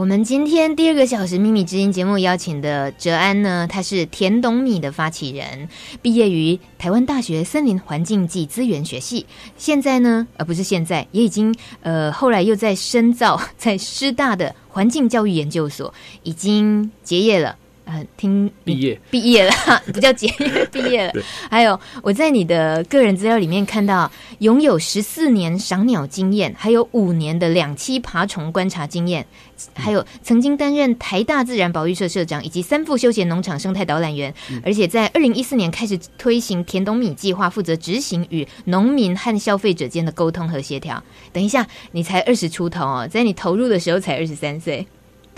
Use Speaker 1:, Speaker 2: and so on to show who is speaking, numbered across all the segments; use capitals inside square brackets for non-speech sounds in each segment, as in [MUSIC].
Speaker 1: 我们今天第二个小时《秘密之音》节目邀请的哲安呢，他是田董米的发起人，毕业于台湾大学森林环境暨资源学系，现在呢，呃，不是现在，也已经呃，后来又在深造在师大的环境教育研究所，已经结业了。呃，听
Speaker 2: 毕业
Speaker 1: 毕业了，不叫结业，毕业了。[LAUGHS] [LAUGHS] 还有我在你的个人资料里面看到，拥有十四年赏鸟经验，还有五年的两栖爬虫观察经验，还有曾经担任台大自然保育社社长，以及三富休闲农场生态导览员，嗯、而且在二零一四年开始推行甜董米计划，负责执行与农民和消费者间的沟通和协调。等一下，你才二十出头哦，在你投入的时候才二十三岁。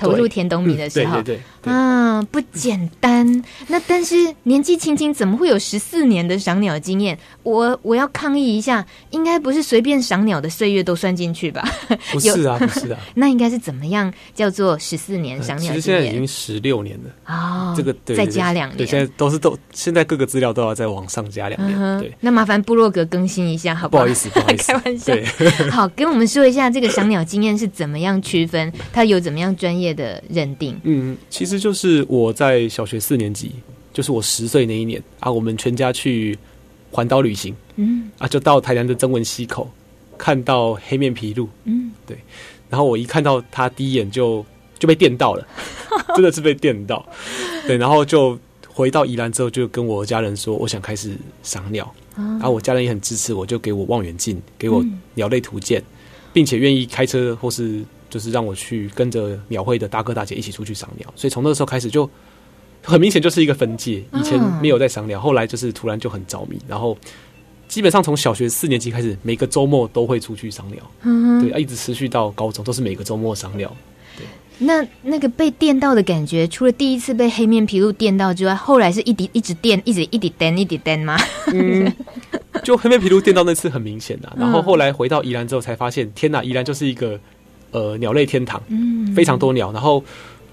Speaker 1: 投入田董米的时候，
Speaker 2: 嗯、对对对对
Speaker 1: 啊，不简单。那但是年纪轻轻，怎么会有十四年的赏鸟经验？我我要抗议一下，应该不是随便赏鸟的岁月都算进去吧？
Speaker 2: 不是啊，不是啊，[LAUGHS]
Speaker 1: 那应该是怎么样叫做十四年赏鸟经验？
Speaker 2: 其实现在已经十六年了
Speaker 1: 哦，
Speaker 2: 这个
Speaker 1: 再加两年，
Speaker 2: 对，现在都是都现在各个资料都要再往上加两年。嗯、对，
Speaker 1: 那麻烦部落格更新一下，好不好？
Speaker 2: 不好意思，不好意思，[LAUGHS]
Speaker 1: 开玩笑。对好，跟我们说一下这个赏鸟经验是怎么样区分，它有怎么样专业的认定？
Speaker 2: 嗯，其实就是我在小学四年级，就是我十岁那一年啊，我们全家去环岛旅行，嗯。啊，就到台南的曾文溪口，看到黑面琵鹭，嗯，对，然后我一看到它，第一眼就就被电到了，[LAUGHS] 真的是被电到，对，然后就回到宜兰之后，就跟我家人说，我想开始赏鸟，然后我家人也很支持我，就给我望远镜，给我鸟类图鉴，并且愿意开车或是。就是让我去跟着鸟会的大哥大姐一起出去赏鸟，所以从那个时候开始就很明显就是一个分界。以前没有在赏鸟，后来就是突然就很着迷，然后基本上从小学四年级开始，每个周末都会出去赏鸟。嗯，对，一直持续到高中都是每个周末赏鸟。对，
Speaker 1: 那那个被电到的感觉，除了第一次被黑面琵鹭电到之外，后来是一滴一直电，一直一滴电，一滴电吗？
Speaker 2: 嗯，[LAUGHS] 就黑面琵鹭电到那次很明显的，然后后来回到宜兰之后才发现，天哪，宜兰就是一个。呃，鸟类天堂，嗯，非常多鸟，然后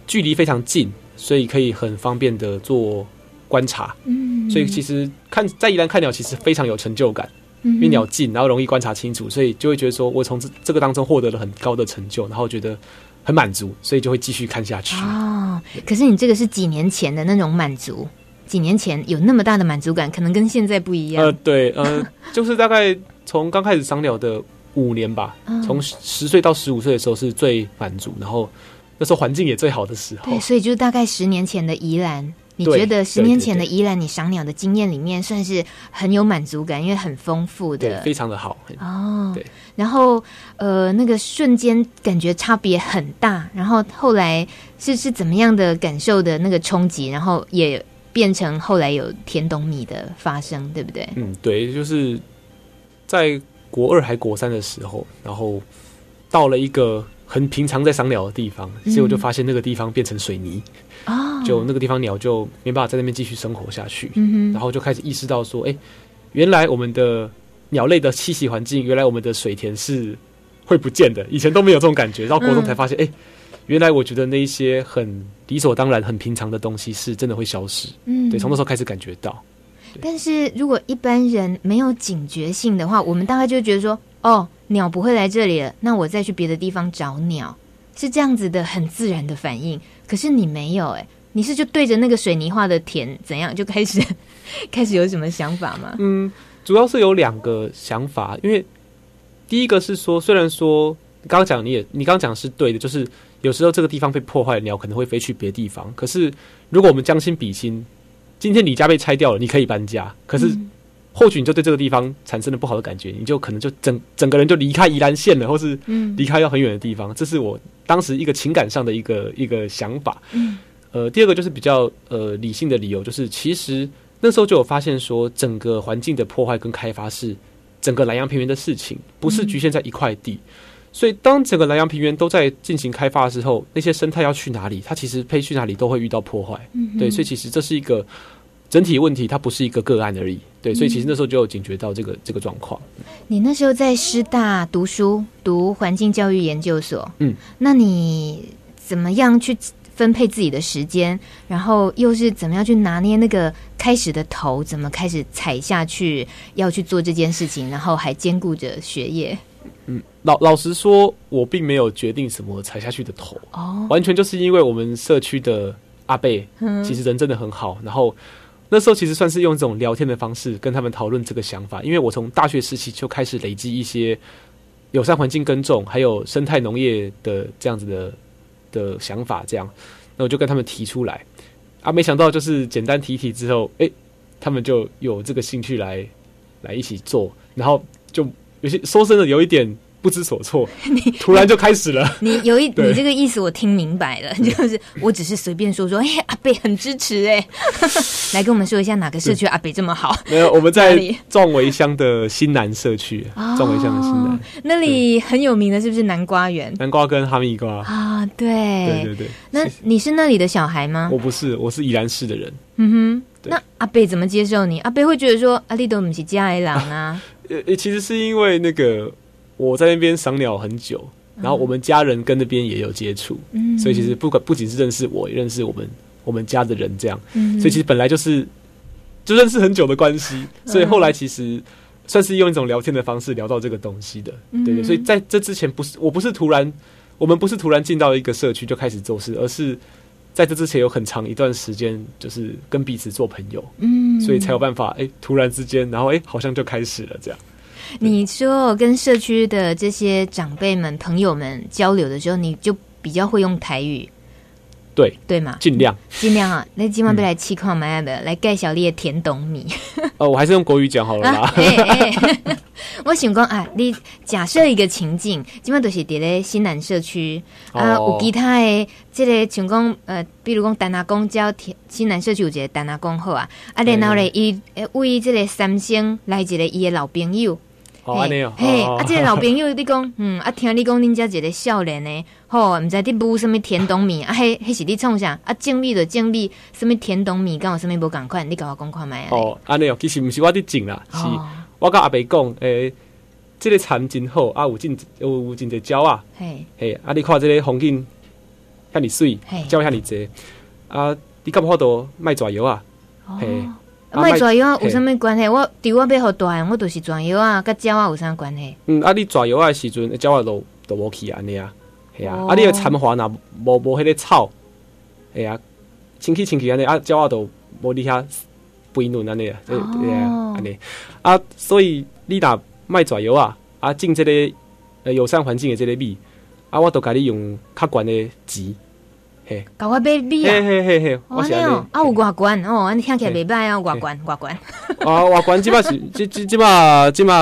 Speaker 2: 距离非常近，所以可以很方便的做观察，嗯，所以其实看在宜兰看鸟其实非常有成就感，嗯，因为鸟近，然后容易观察清楚，所以就会觉得说我从这这个当中获得了很高的成就，然后觉得很满足，所以就会继续看下去。
Speaker 1: 哦，可是你这个是几年前的那种满足，几年前有那么大的满足感，可能跟现在不一样。
Speaker 2: 呃，对，呃，就是大概从刚开始赏鸟的。五年吧，从十岁到十五岁的时候是最满足，然后那时候环境也最好的时候。
Speaker 1: 对，所以就是大概十年前的宜兰，你觉得十年前的宜兰，你赏鸟的经验里面算是很有满足感，因为很丰富的，
Speaker 2: 对，非常的好。
Speaker 1: 哦，
Speaker 2: 对。
Speaker 1: 然后呃，那个瞬间感觉差别很大，然后后来是是怎么样的感受的那个冲击，然后也变成后来有甜董米的发生，对不对？
Speaker 2: 嗯，对，就是在。国二还国三的时候，然后到了一个很平常在赏鸟的地方，结果就发现那个地方变成水泥，哦，就那个地方鸟就没办法在那边继续生活下去，嗯，然后就开始意识到说，哎，原来我们的鸟类的栖息环境，原来我们的水田是会不见的，以前都没有这种感觉，到国中才发现，哎，原来我觉得那一些很理所当然、很平常的东西是真的会消失，嗯，对，从那时候开始感觉到。
Speaker 1: 但是如果一般人没有警觉性的话，我们大概就觉得说，哦，鸟不会来这里了，那我再去别的地方找鸟，是这样子的很自然的反应。可是你没有，哎，你是就对着那个水泥化的田怎样就开始 [LAUGHS] 开始有什么想法吗？
Speaker 2: 嗯，主要是有两个想法，因为第一个是说，虽然说刚刚讲你也你刚刚讲是对的，就是有时候这个地方被破坏，鸟可能会飞去别的地方。可是如果我们将心比心。今天你家被拆掉了，你可以搬家，可是或许你就对这个地方产生了不好的感觉，你就可能就整整个人就离开宜兰县了，或是离开到很远的地方。这是我当时一个情感上的一个一个想法。呃，第二个就是比较呃理性的理由，就是其实那时候就有发现说，整个环境的破坏跟开发是整个兰阳平原的事情，不是局限在一块地。所以，当整个兰阳平原都在进行开发的时候，那些生态要去哪里？它其实配去哪里都会遇到破坏。嗯，对，所以其实这是一个整体问题，它不是一个个案而已。对，所以其实那时候就有警觉到这个这个状况。
Speaker 1: 你那时候在师大读书，读环境教育研究所。嗯，那你怎么样去分配自己的时间？然后又是怎么样去拿捏那个开始的头？怎么开始踩下去要去做这件事情？然后还兼顾着学业？
Speaker 2: 嗯，老老实说，我并没有决定什么踩下去的头哦，完全就是因为我们社区的阿贝，嗯，其实人真的很好。然后那时候其实算是用这种聊天的方式跟他们讨论这个想法，因为我从大学时期就开始累积一些友善环境耕种还有生态农业的这样子的的想法，这样，那我就跟他们提出来啊，没想到就是简单提提之后，诶、他们就有这个兴趣来来一起做，然后就。有些说真的有一点不知所措，[LAUGHS] 你突然就开始了。[LAUGHS]
Speaker 1: 你有一你这个意思我听明白了，就是我只是随便说说，哎、欸，阿北很支持哎，[LAUGHS] 来跟我们说一下哪个社区阿北这么好？
Speaker 2: 没有，我们在壮围乡的新南社区，壮围乡的新南
Speaker 1: 那里很有名的是不是南瓜园？
Speaker 2: 南瓜跟哈密瓜
Speaker 1: 啊，对
Speaker 2: 对对对。
Speaker 1: 那你是那里的小孩吗？
Speaker 2: 我不是，我是宜兰市的人。
Speaker 1: 嗯哼，那阿北怎么接受你？阿北会觉得说阿里都不是家里人啊。
Speaker 2: 呃，其实是因为那个我在那边赏鸟很久，然后我们家人跟那边也有接触，嗯，所以其实不管不仅是认识我，也认识我们我们家的人这样，嗯，所以其实本来就是就认识很久的关系，所以后来其实算是用一种聊天的方式聊到这个东西的，对对，所以在这之前不是我不是突然我们不是突然进到一个社区就开始做事，而是在这之前有很长一段时间就是跟彼此做朋友，嗯，所以才有办法哎、欸，突然之间，然后哎、欸，好像就开始了这样。
Speaker 1: 你说跟社区的这些长辈们、朋友们交流的时候，你就比较会用台语，
Speaker 2: 对
Speaker 1: 对吗？
Speaker 2: 尽量
Speaker 1: 尽量啊！[LAUGHS] 那今晚不来气矿买的，来盖小丽的甜冬米。[LAUGHS]
Speaker 2: 哦，我还是用国语讲好了啦。[LAUGHS]
Speaker 1: 我想讲啊，你假设一个情境，今晚都是在咧新南社区啊，有其他的这个像讲呃，比如讲丹拿公交田新南社区有一个丹拿公好啊，啊，然后咧伊为这个三星来一个伊的老朋友。
Speaker 2: 哦，安尼哦，
Speaker 1: 嘿，啊，即个老朋友你讲，[LAUGHS] 嗯，啊，听你讲，恁遮一个少年呢，吼，毋知你补什物甜冬米，啊，嘿，迄是你创啥？啊，种米就种米，什物甜冬米，跟我什物无共款，你甲我讲看卖。
Speaker 2: 哦，安尼哦，其实毋是我伫种啦，是我甲阿伯讲，诶，这个田真好，啊，有真有有真侪鸟啊，嘿，嘿，啊，你看即个风景，遐尔水，鸟遐尔侪，啊，你敢不好多卖蛇油啊？嘿。
Speaker 1: 卖蛇药啊有啥物关系？我对我要好大，我都是蛇药啊，甲鸟啊有啥关系？
Speaker 2: 嗯，啊，你蛇药啊时阵，鸟啊都都无去安尼啊，系啊，啊，你个残花若无无迄个草，系啊，清气清气安尼，啊，鸟啊都无你遐肥嫩安尼啊，对对啊，安尼啊，所以你若卖蛇药啊，啊，种这个呃友善环境的即个米，啊，我都甲你用较悬的钱。
Speaker 1: 搞我买米啊！
Speaker 2: 嘿嘿嘿嘿，
Speaker 1: 我这样啊，有外观哦，安尼听起来袂歹啊，外观外观。
Speaker 2: 啊，[LAUGHS] 外观即摆是 [LAUGHS] 即即即摆即摆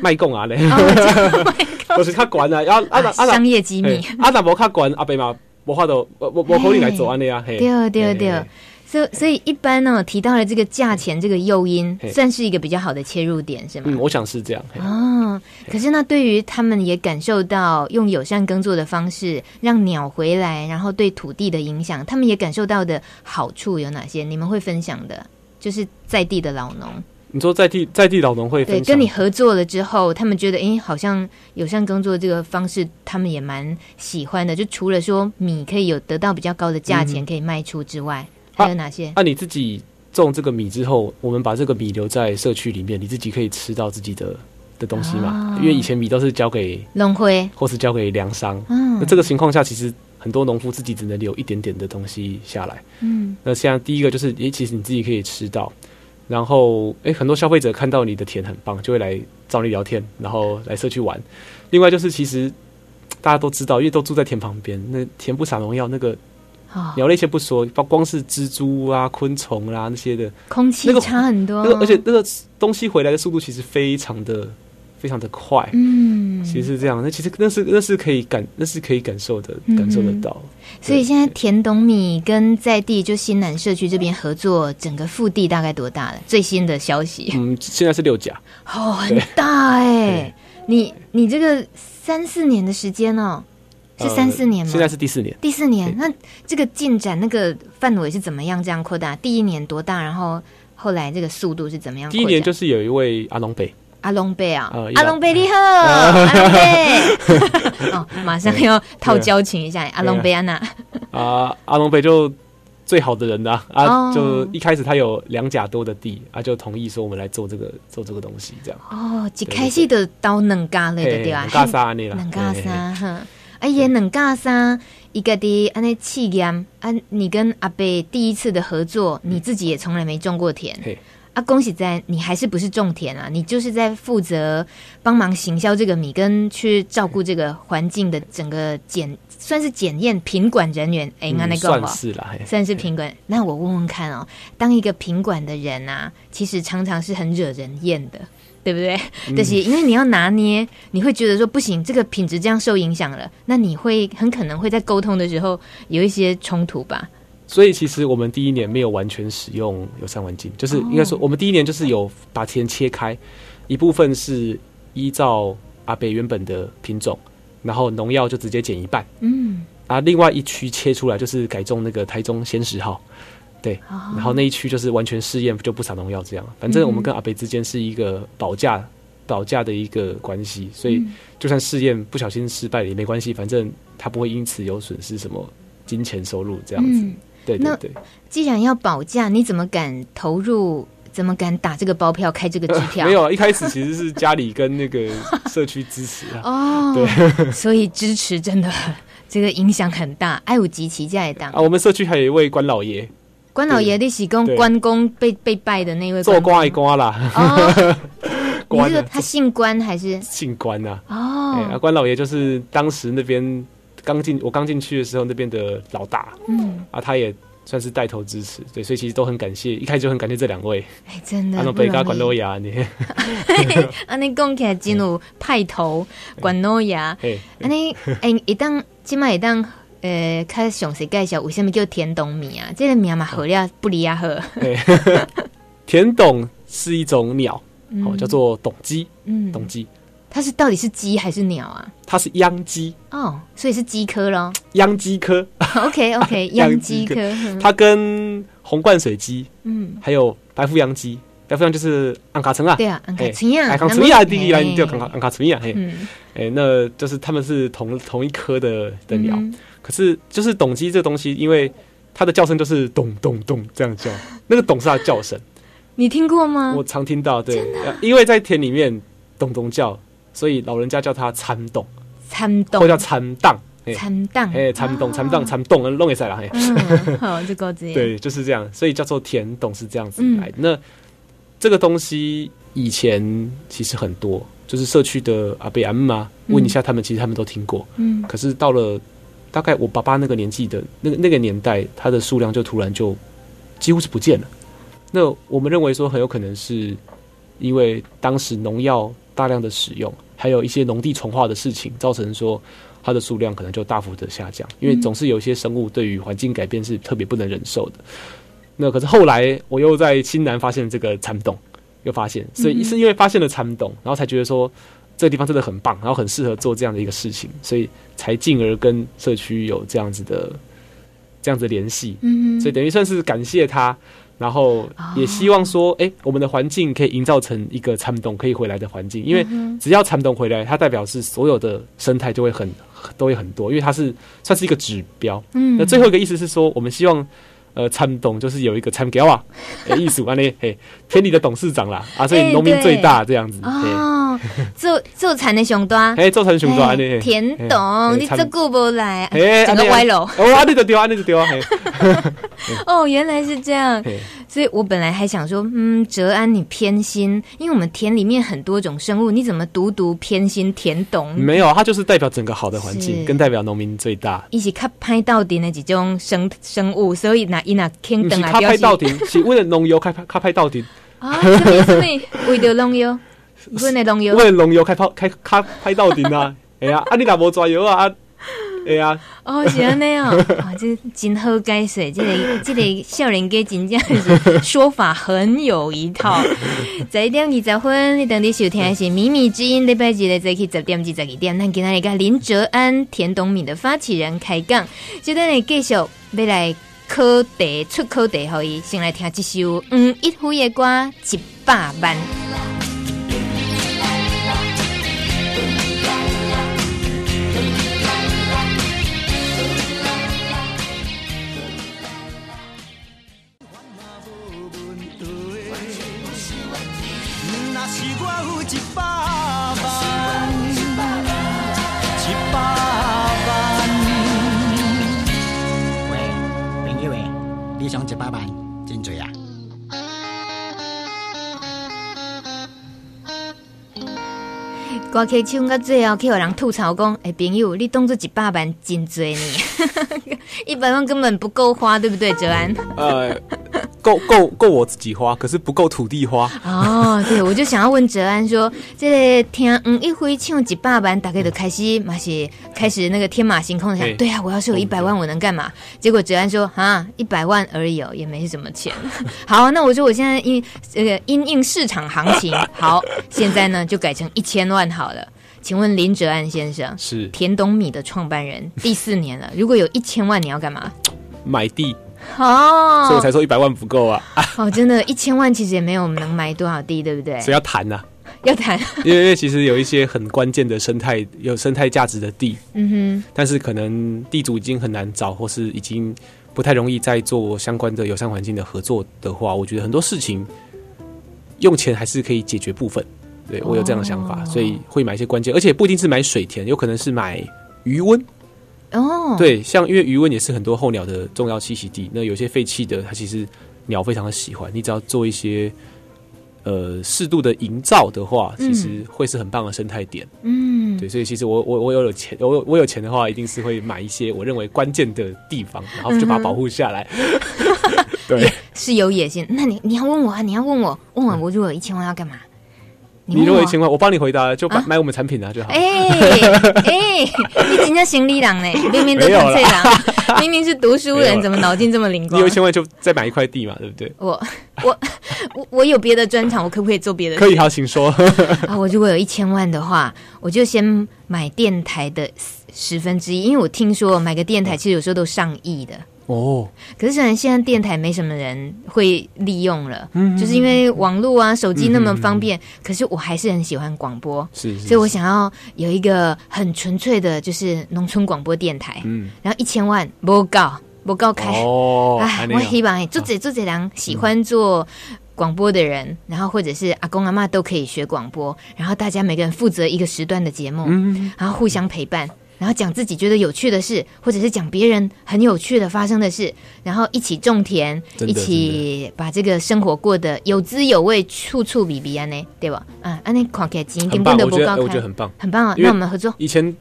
Speaker 2: 卖讲啊咧，[LAUGHS] 就是较悬啊，啊啊啊！
Speaker 1: 商业机密。
Speaker 2: 啊，若无较悬，阿伯嘛无法度，无无可能来做安尼啊。
Speaker 1: 对对对。所以，所以一般呢，提到了这个价钱这个诱因，算是一个比较好的切入点，是吗？
Speaker 2: 嗯，我想是这样。
Speaker 1: 哦，可是那对于他们也感受到用友善耕作的方式让鸟回来，然后对土地的影响，他们也感受到的好处有哪些？你们会分享的，就是在地的老农。
Speaker 2: 你说在地在地老农会分
Speaker 1: 对，跟你合作了之后，他们觉得，哎，好像友善耕作这个方式，他们也蛮喜欢的。就除了说米可以有得到比较高的价钱可以卖出之外。还有哪些？
Speaker 2: 那、你自己种这个米之后，我们把这个米留在社区里面，你自己可以吃到自己的的东西嘛？哦、因为以前米都是交给
Speaker 1: 农会，
Speaker 2: 或是交给粮商。嗯，那这个情况下，其实很多农夫自己只能留一点点的东西下来。嗯，那现在第一个就是，诶，其实你自己可以吃到。然后，诶，很多消费者看到你的田很棒，就会来找你聊天，然后来社区玩。另外就是，其实大家都知道，因为都住在田旁边，那田不撒农药，那个。鸟类先不说，包光是蜘蛛啊、昆虫啦、啊、那些的，
Speaker 1: 空气差很多。
Speaker 2: 那个，而且那个东西回来的速度其实非常的、非常的快。嗯，其实是这样。那其实那是那是可以感，那是可以感受的，感受得到。嗯、
Speaker 1: 所以现在田董米跟在地就新南社区这边合作，整个腹地大概多大了？最新的消息？
Speaker 2: 嗯，现在是六甲。
Speaker 1: 哦，很大哎、欸！你你这个三四年的时间哦。是三四年吗？
Speaker 2: 现在是第四年。
Speaker 1: 第四年，那这个进展那个范围是怎么样这样扩大？第一年多大？然后后来这个速度是怎么样？
Speaker 2: 第一年就是有一位阿龙贝，
Speaker 1: 阿龙贝啊，阿龙贝你好，阿龙贝，[LAUGHS] 哦，马上要套交情一下，阿龙贝安娜，
Speaker 2: 啊，阿龙贝就最好的人呐、啊，啊，oh. 就一开始他有两甲多的地，啊，就同意说我们来做这个做这个东西，这样。
Speaker 1: 哦，一开始就到两甲了，对吧？
Speaker 2: 两甲山的啦，
Speaker 1: 两甲山哈，哎呀，两甲山一个的安尼气验，啊，你跟阿贝第一次的合作，你自己也从来没种过田。啊，恭喜在你还是不是种田啊？你就是在负责帮忙行销这个米，跟去照顾这个环境的整个检，算是检验品管人员。哎、嗯，那那个
Speaker 2: 算是啦，
Speaker 1: 算是品管。那我问问看哦，当一个品管的人啊，其实常常是很惹人厌的，对不对？但、嗯、是因为你要拿捏，你会觉得说不行，这个品质这样受影响了，那你会很可能会在沟通的时候有一些冲突吧。
Speaker 2: 所以其实我们第一年没有完全使用友善环境，就是应该说我们第一年就是有把田切开，一部分是依照阿北原本的品种，然后农药就直接减一半，嗯，啊，另外一区切出来就是改种那个台中鲜食号，对，然后那一区就是完全试验就不撒农药这样，反正我们跟阿北之间是一个保价保价的一个关系，所以就算试验不小心失败了也没关系，反正他不会因此有损失什么金钱收入这样子。对对对，
Speaker 1: 既然要保价，你怎么敢投入？怎么敢打这个包票、开这个支票？
Speaker 2: 呃、[LAUGHS] 没有啊，一开始其实是家里跟那个 [LAUGHS] 社区支持啊。
Speaker 1: 哦，对，[LAUGHS] 所以支持真的这个影响很大。爱五吉齐家也当
Speaker 2: 啊，我们社区还有一位关老爷，
Speaker 1: 关老爷的是公关公被被拜的那位
Speaker 2: 做官一官啦。
Speaker 1: 哦，[LAUGHS] 你是说他姓关还是？
Speaker 2: 姓关啊？
Speaker 1: 哦，
Speaker 2: 哎、啊，关老爷就是当时那边。刚进我刚进去的时候，那边的老大，嗯。啊，他也算是带头支持，对，所以其实都很感谢，一开始就很感谢这两位，
Speaker 1: 哎，真的，
Speaker 2: 阿诺贝加管诺亚，你，[LAUGHS]
Speaker 1: 阿你讲起来进入派头 [LAUGHS] 管诺亚，哎，阿你哎，一当起码一当，呃，开始详细介绍为什么叫田董米啊？这个名嘛好了不离啊好，
Speaker 2: 田董 [LAUGHS] 是一种鸟，哦，叫做董鸡，嗯，董鸡。
Speaker 1: 它是到底是鸡还是鸟啊？
Speaker 2: 它是秧鸡。
Speaker 1: 哦，所以是鸡科咯。
Speaker 2: 秧鸡科，[LAUGHS]
Speaker 1: OK OK，[LAUGHS] 秧鸡科。
Speaker 2: 它跟红冠水鸡，嗯，还有白腹秧鸡，白腹秧就是安卡城啊，
Speaker 1: 对啊，安卡城啊，
Speaker 2: 安卡城啊，第一来就安卡安卡城啊，嘿，哎，那就是他们是同同一科的的鸟，可是就是董鸡这个东西，因为它的叫声就是咚咚咚这样叫，那个董是它的叫声，
Speaker 1: 你听过吗？
Speaker 2: 我常听到，对，因为在田里面咚咚叫。所以老人家叫它蚕洞，
Speaker 1: 蚕洞
Speaker 2: 或叫蚕荡，
Speaker 1: 蚕荡，
Speaker 2: 哎，蚕洞，蚕荡，蚕董，弄一下啦，嘿，[LAUGHS]
Speaker 1: 好，这样。
Speaker 2: 对，就是这样，所以叫做田董是这样子来的。那这个东西以前其实很多，就是社区的阿伯阿嬷问一下他们，其实他们都听过。嗯，可是到了大概我爸爸那个年纪的那个那个年代，它的数量就突然就几乎是不见了。那我们认为说很有可能是因为当时农药大量的使用。还有一些农地重化的事情，造成说它的数量可能就大幅的下降，因为总是有一些生物对于环境改变是特别不能忍受的。那可是后来我又在新南发现这个蚕洞，又发现，所以是因为发现了蚕洞，然后才觉得说这个地方真的很棒，然后很适合做这样的一个事情，所以才进而跟社区有这样子的这样子的联系。嗯，所以等于算是感谢他。然后也希望说，哎、欸，我们的环境可以营造成一个蚕董可以回来的环境，因为只要蚕董回来，它代表是所有的生态就会很都会很多，因为它是算是一个指标。嗯，那最后一个意思是说，我们希望。呃，参董就是有一个参加啊，[LAUGHS] 艺术安尼嘿，田里的董事长啦，啊，所以农民最大这样子。
Speaker 1: 哦，做做蚕的上大，[LAUGHS]
Speaker 2: 哎，做蚕上大呢。
Speaker 1: 田董，你这顾不来，整个歪楼。
Speaker 2: 哦，啊，你就丢啊，你就丢啊。[LAUGHS]
Speaker 1: 哦，原来是这样。所以我本来还想说，嗯，哲安你偏心，因为我们田里面很多种生物，你怎么独独偏心田董？
Speaker 2: 没有，它就是代表整个好的环境，跟代表农民最大。
Speaker 1: 一起看拍到底那几种生生物，所以那伊那天等啊，
Speaker 2: 卡拍到底 [LAUGHS] 是为了农药开拍卡拍到底
Speaker 1: 啊？什么什么？为了农药？为了农药？
Speaker 2: 为了农药开拍开卡拍到底啊？[LAUGHS] 哎呀，啊你哪无抓药啊？哎呀，
Speaker 1: 哦，是安尼哦，[LAUGHS] 啊，这真好解释，这个这个少年家真正是说法很有一套。[LAUGHS] 十一点二十分，你等你收听的是《秘密之音》礼拜日的早起十点至十二点，咱今天来跟林哲安田东敏的发起人开讲，就等你继续要来考题出考题，可以先来听这首嗯一辉的歌一百万。
Speaker 3: 一百万，一百万。喂，朋友诶，你想一百万真多啊？
Speaker 1: 歌曲唱到最后，去有人吐槽讲：“哎、欸，朋友，你当作一百万真多呢？[LAUGHS] 一百万根本不够花，对不对？”哲安，
Speaker 2: 呃，够够够我自己花，可是不够土地花。
Speaker 1: 哦，对，我就想要问哲安说：“这个听嗯一回唱几百万，大概就开始马是开始那个天马行空的想，对啊，我要是有一百万，我能干嘛？”结果哲安说：“啊，一百万而已哦，也没什么钱。[LAUGHS] ”好，那我说我现在因这个因应市场行情，好，现在呢就改成一千万好。好了，请问林哲安先生
Speaker 2: 是
Speaker 1: 田董米的创办人，第四年了。如果有一千万，你要干嘛？
Speaker 2: 买地
Speaker 1: 哦，
Speaker 2: 所以我才说一百万不够啊。
Speaker 1: 哦，真的，一千万其实也没有能买多少地，对不对？
Speaker 2: 所以要谈呐、啊，
Speaker 1: 要谈，
Speaker 2: 因为因为其实有一些很关键的生态有生态价值的地，
Speaker 1: 嗯哼，
Speaker 2: 但是可能地主已经很难找，或是已经不太容易再做相关的友善环境的合作的话，我觉得很多事情用钱还是可以解决部分。对，我有这样的想法，oh. 所以会买一些关键，而且不一定是买水田，有可能是买鱼塭。哦，oh. 对，像因为余温也是很多候鸟的重要栖息地，那有些废弃的，它其实鸟非常的喜欢。你只要做一些呃适度的营造的话，其实会是很棒的生态点。嗯，对，所以其实我我我有有钱，我我有钱的话，一定是会买一些我认为关键的地方，然后就把它保护下来。[LAUGHS] [LAUGHS] 对，是有野心。那你你要问我啊，你要问我，问我我如果有一千万要干嘛？你如果一千万，我帮你回答，就买买我们产品啊就好。哎哎，[LAUGHS] 你今天行李郎呢？明明都是这样，明明是读书人，怎么脑筋这么灵光？你有一千万就再买一块地嘛，对不对？我我我我有别的专长，我可不可以做别的？可以，好，请说。[LAUGHS] 啊，我如果有一千万的话，我就先买电台的十分之一，因为我听说买个电台其实有时候都上亿的。哦，可是虽然现在电台没什么人会利用了，嗯，就是因为网络啊、手机那么方便，嗯、可是我还是很喜欢广播，是，是，是，所以我想要有一个很纯粹的，就是农村广播电台，嗯，然后一千万不够，不够开。哦，哎，我希望做这做这人喜欢做广播的人，嗯、然后或者是阿公阿妈都可以学广播，然后大家每个人负责一个时段的节目，嗯，然后互相陪伴。然后讲自己觉得有趣的事，或者是讲别人很有趣的发生的事，然后一起种田，一起把这个生活过得有滋有味，处处比比安呢，对吧？啊，安尼看起来经验变得不高，我觉得很棒，很棒啊！那我们合作。以前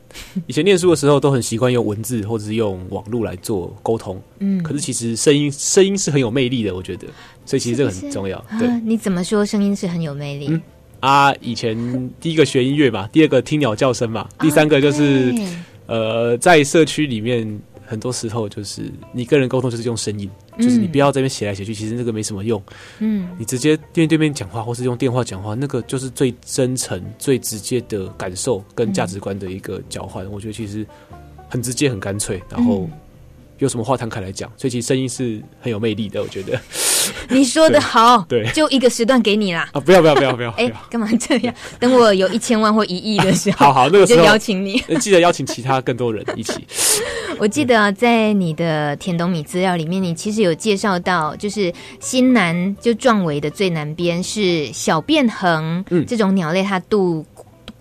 Speaker 2: 以前念书的时候都很习惯用文字或者是用网络来做沟通，嗯，可是其实声音声音是很有魅力的，我觉得，所以其实这个很重要。对，你怎么说声音是很有魅力？啊，以前第一个学音乐嘛，第二个听鸟叫声嘛，第三个就是呃，在社区里面，很多时候就是你跟人沟通就是用声音，就是你不要在这边写来写去，其实那个没什么用。嗯，你直接面对面讲话，或是用电话讲话，那个就是最真诚、最直接的感受跟价值观的一个交换。我觉得其实很直接、很干脆，然后有什么话摊开来讲，所以其实声音是很有魅力的。我觉得。你说的 [LAUGHS] 好，对，对就一个时段给你啦。啊，不要不要不要不要！[LAUGHS] 哎，干嘛这样？等我有一千万或一亿的时候，[LAUGHS] 好好，那个时候就邀请你。记得邀请其他更多人一起。我记得在你的田董米资料里面，你其实有介绍到，就是新南就壮围的最南边是小便鴴，嗯，这种鸟类它度。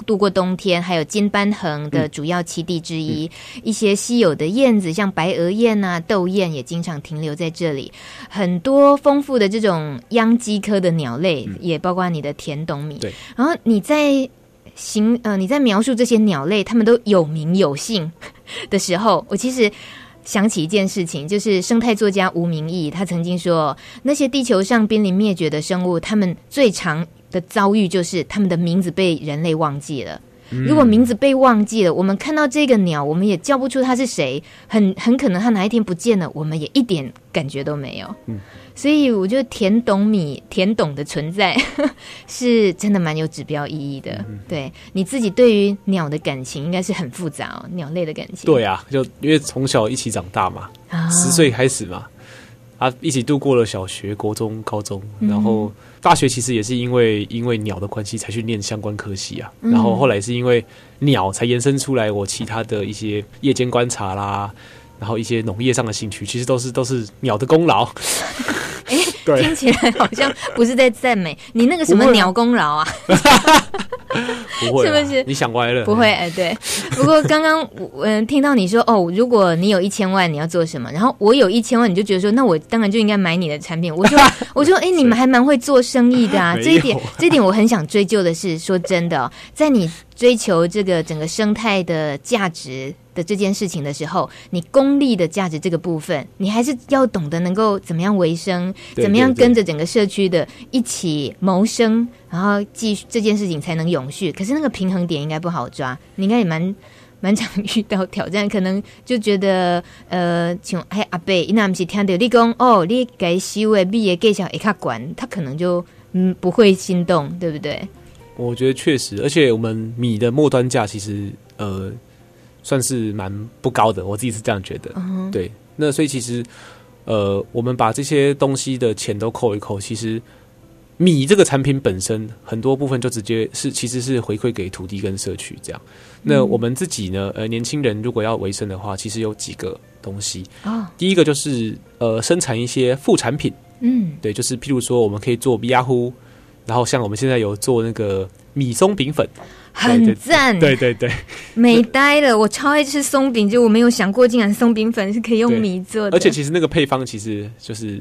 Speaker 2: 度过冬天，还有金斑衡的主要栖地之一。嗯、一些稀有的燕子，像白额燕啊、斗燕，也经常停留在这里。很多丰富的这种秧鸡科的鸟类，嗯、也包括你的田董米。对。然后你在行呃你在描述这些鸟类，它们都有名有姓的时候，我其实想起一件事情，就是生态作家吴明义，他曾经说，那些地球上濒临灭绝的生物，它们最常的遭遇就是他们的名字被人类忘记了。如果名字被忘记了，我们看到这个鸟，我们也叫不出它是谁，很很可能它哪一天不见了，我们也一点感觉都没有。嗯，所以我觉得田懂米田懂的存在 [LAUGHS] 是真的蛮有指标意义的。嗯、对，你自己对于鸟的感情应该是很复杂哦，鸟类的感情。对啊，就因为从小一起长大嘛，啊、十岁开始嘛。啊，一起度过了小学、国中、高中，然后大学其实也是因为因为鸟的关系才去念相关科系啊。嗯、然后后来是因为鸟才延伸出来我其他的一些夜间观察啦，然后一些农业上的兴趣，其实都是都是鸟的功劳。[LAUGHS]
Speaker 1: 哎、[LAUGHS] 听起来好像不是在赞美你那个什么鸟功劳啊？[LAUGHS]
Speaker 2: 不会，是不是？你想歪了？
Speaker 1: 不会，哎，对。不过刚刚我嗯听到你说哦，如果你有一千万，你要做什么？然后我有一千万，你就觉得说，那我当然就应该买你的产品。我说，我说，哎，你们还蛮会做生意的啊。这一点，这一点我很想追究的是，说真的哦，在你追求这个整个生态的价值的这件事情的时候，你功利的价值这个部分，你还是要懂得能够怎么样维生，怎么样跟着整个社区的一起谋生，然后继续这件事情才能永续。可是那个平衡点应该不好抓，你应该也蛮 [LAUGHS] 蛮常遇到挑战，可能就觉得呃，像哎阿伯，那不是听到你讲哦，你该收的米的价钱会较管，他可能就嗯不会心动，对不对？
Speaker 2: 我觉得确实，而且我们米的末端价其实呃。算是蛮不高的，我自己是这样觉得。Uh. 对，那所以其实，呃，我们把这些东西的钱都扣一扣，其实米这个产品本身很多部分就直接是其实是回馈给土地跟社区这样。那我们自己呢，呃，年轻人如果要维生的话，其实有几个东西啊。Uh. 第一个就是呃，生产一些副产品。嗯，对，就是譬如说，我们可以做米仔糊，然后像我们现在有做那个米松饼粉。
Speaker 1: 很赞，
Speaker 2: 对对对，
Speaker 1: 美呆了！我超爱吃松饼，就我没有想过，竟然松饼粉是可以用米做的。
Speaker 2: 而且其实那个配方其实就是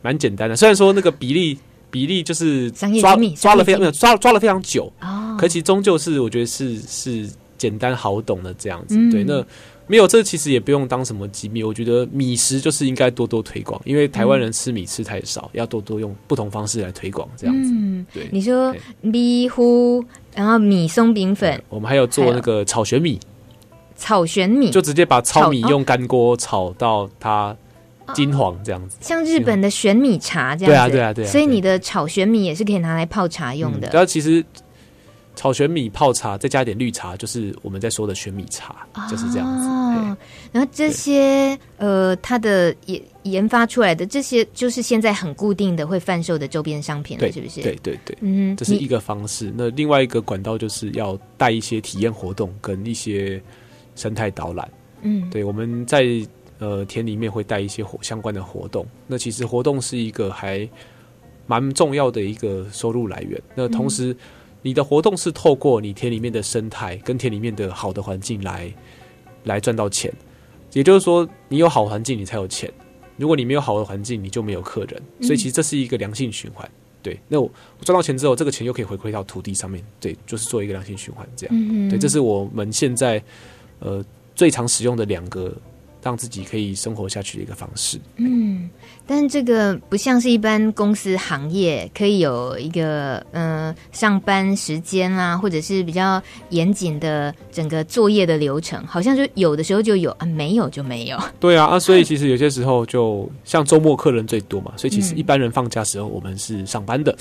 Speaker 2: 蛮简单的，虽然说那个比例比例就是抓抓了非常抓抓了非常久哦，可其实终究是我觉得是是简单好懂的这样子。对，那没有这其实也不用当什么机密，我觉得米食就是应该多多推广，因为台湾人吃米吃太少，要多多用不同方式来推广这样子。嗯，对，
Speaker 1: 你说米糊。然后米松饼粉，
Speaker 2: 我们还有做那个炒玄米，
Speaker 1: 炒玄米
Speaker 2: 就直接把糙米用干锅炒到它金黄这样子，
Speaker 1: 像日本的玄米茶这样子。
Speaker 2: 对啊，对啊，对啊。
Speaker 1: 所以你的炒玄米也是可以拿来泡茶用的。
Speaker 2: 然后其实炒玄米泡茶再加点绿茶，就是我们在说的玄米茶，就是这样子。哦，
Speaker 1: 然后这些呃，它的研。研发出来的这些就是现在很固定的会贩售的周边商品了，是不是？
Speaker 2: 对对对，嗯，这是一个方式。那另外一个管道就是要带一些体验活动跟一些生态导览。嗯，对，我们在呃田里面会带一些活相关的活动。那其实活动是一个还蛮重要的一个收入来源。那同时，你的活动是透过你田里面的生态跟田里面的好的环境来来赚到钱。也就是说，你有好环境，你才有钱。如果你没有好的环境，你就没有客人，所以其实这是一个良性循环。对，那我赚到钱之后，这个钱又可以回馈到土地上面，对，就是做一个良性循环这样。对，这是我们现在呃最常使用的两个。让自己可以生活下去的一个方式。
Speaker 1: 嗯，但这个不像是一般公司行业可以有一个呃上班时间啦，或者是比较严谨的整个作业的流程，好像就有的时候就有啊，没有就没有。
Speaker 2: 对啊，啊，[LAUGHS] 所以其实有些时候就像周末客人最多嘛，所以其实一般人放假时候我们是上班的。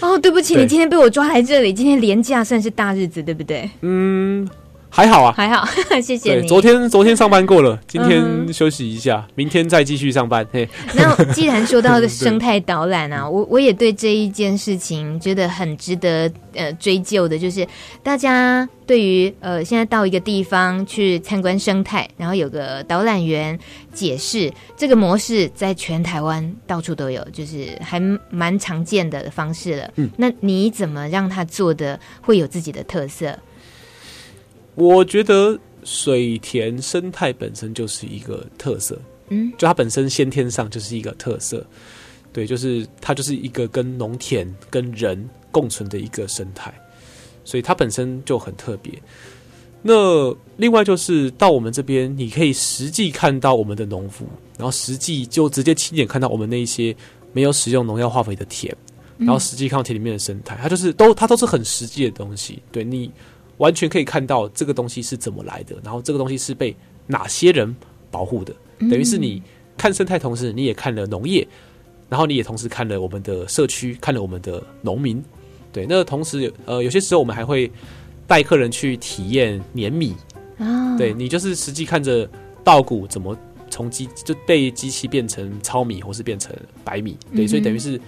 Speaker 1: 嗯、哦，对不起，你今天被我抓来这里，今天连假算是大日子，对不对？
Speaker 2: 嗯。还好啊，
Speaker 1: 还好，[LAUGHS] 谢谢你。
Speaker 2: 昨天昨天上班过了，今天休息一下，明天再继续上班。嘿，[LAUGHS]
Speaker 1: 那既然说到的生态导览啊，我我也对这一件事情觉得很值得呃追究的，就是大家对于呃现在到一个地方去参观生态，然后有个导览员解释这个模式，在全台湾到处都有，就是还蛮常见的方式了。嗯，那你怎么让他做的会有自己的特色？
Speaker 2: 我觉得水田生态本身就是一个特色，嗯，就它本身先天上就是一个特色，对，就是它就是一个跟农田跟人共存的一个生态，所以它本身就很特别。那另外就是到我们这边，你可以实际看到我们的农夫，然后实际就直接亲眼看到我们那些没有使用农药化肥的田，然后实际看到田里面的生态，它就是都它都是很实际的东西，对你。完全可以看到这个东西是怎么来的，然后这个东西是被哪些人保护的，等于是你看生态，同时你也看了农业，然后你也同时看了我们的社区，看了我们的农民。对，那同时呃，有些时候我们还会带客人去体验碾米啊，对，你就是实际看着稻谷怎么从机就被机器变成糙米，或是变成白米，对，所以等于是。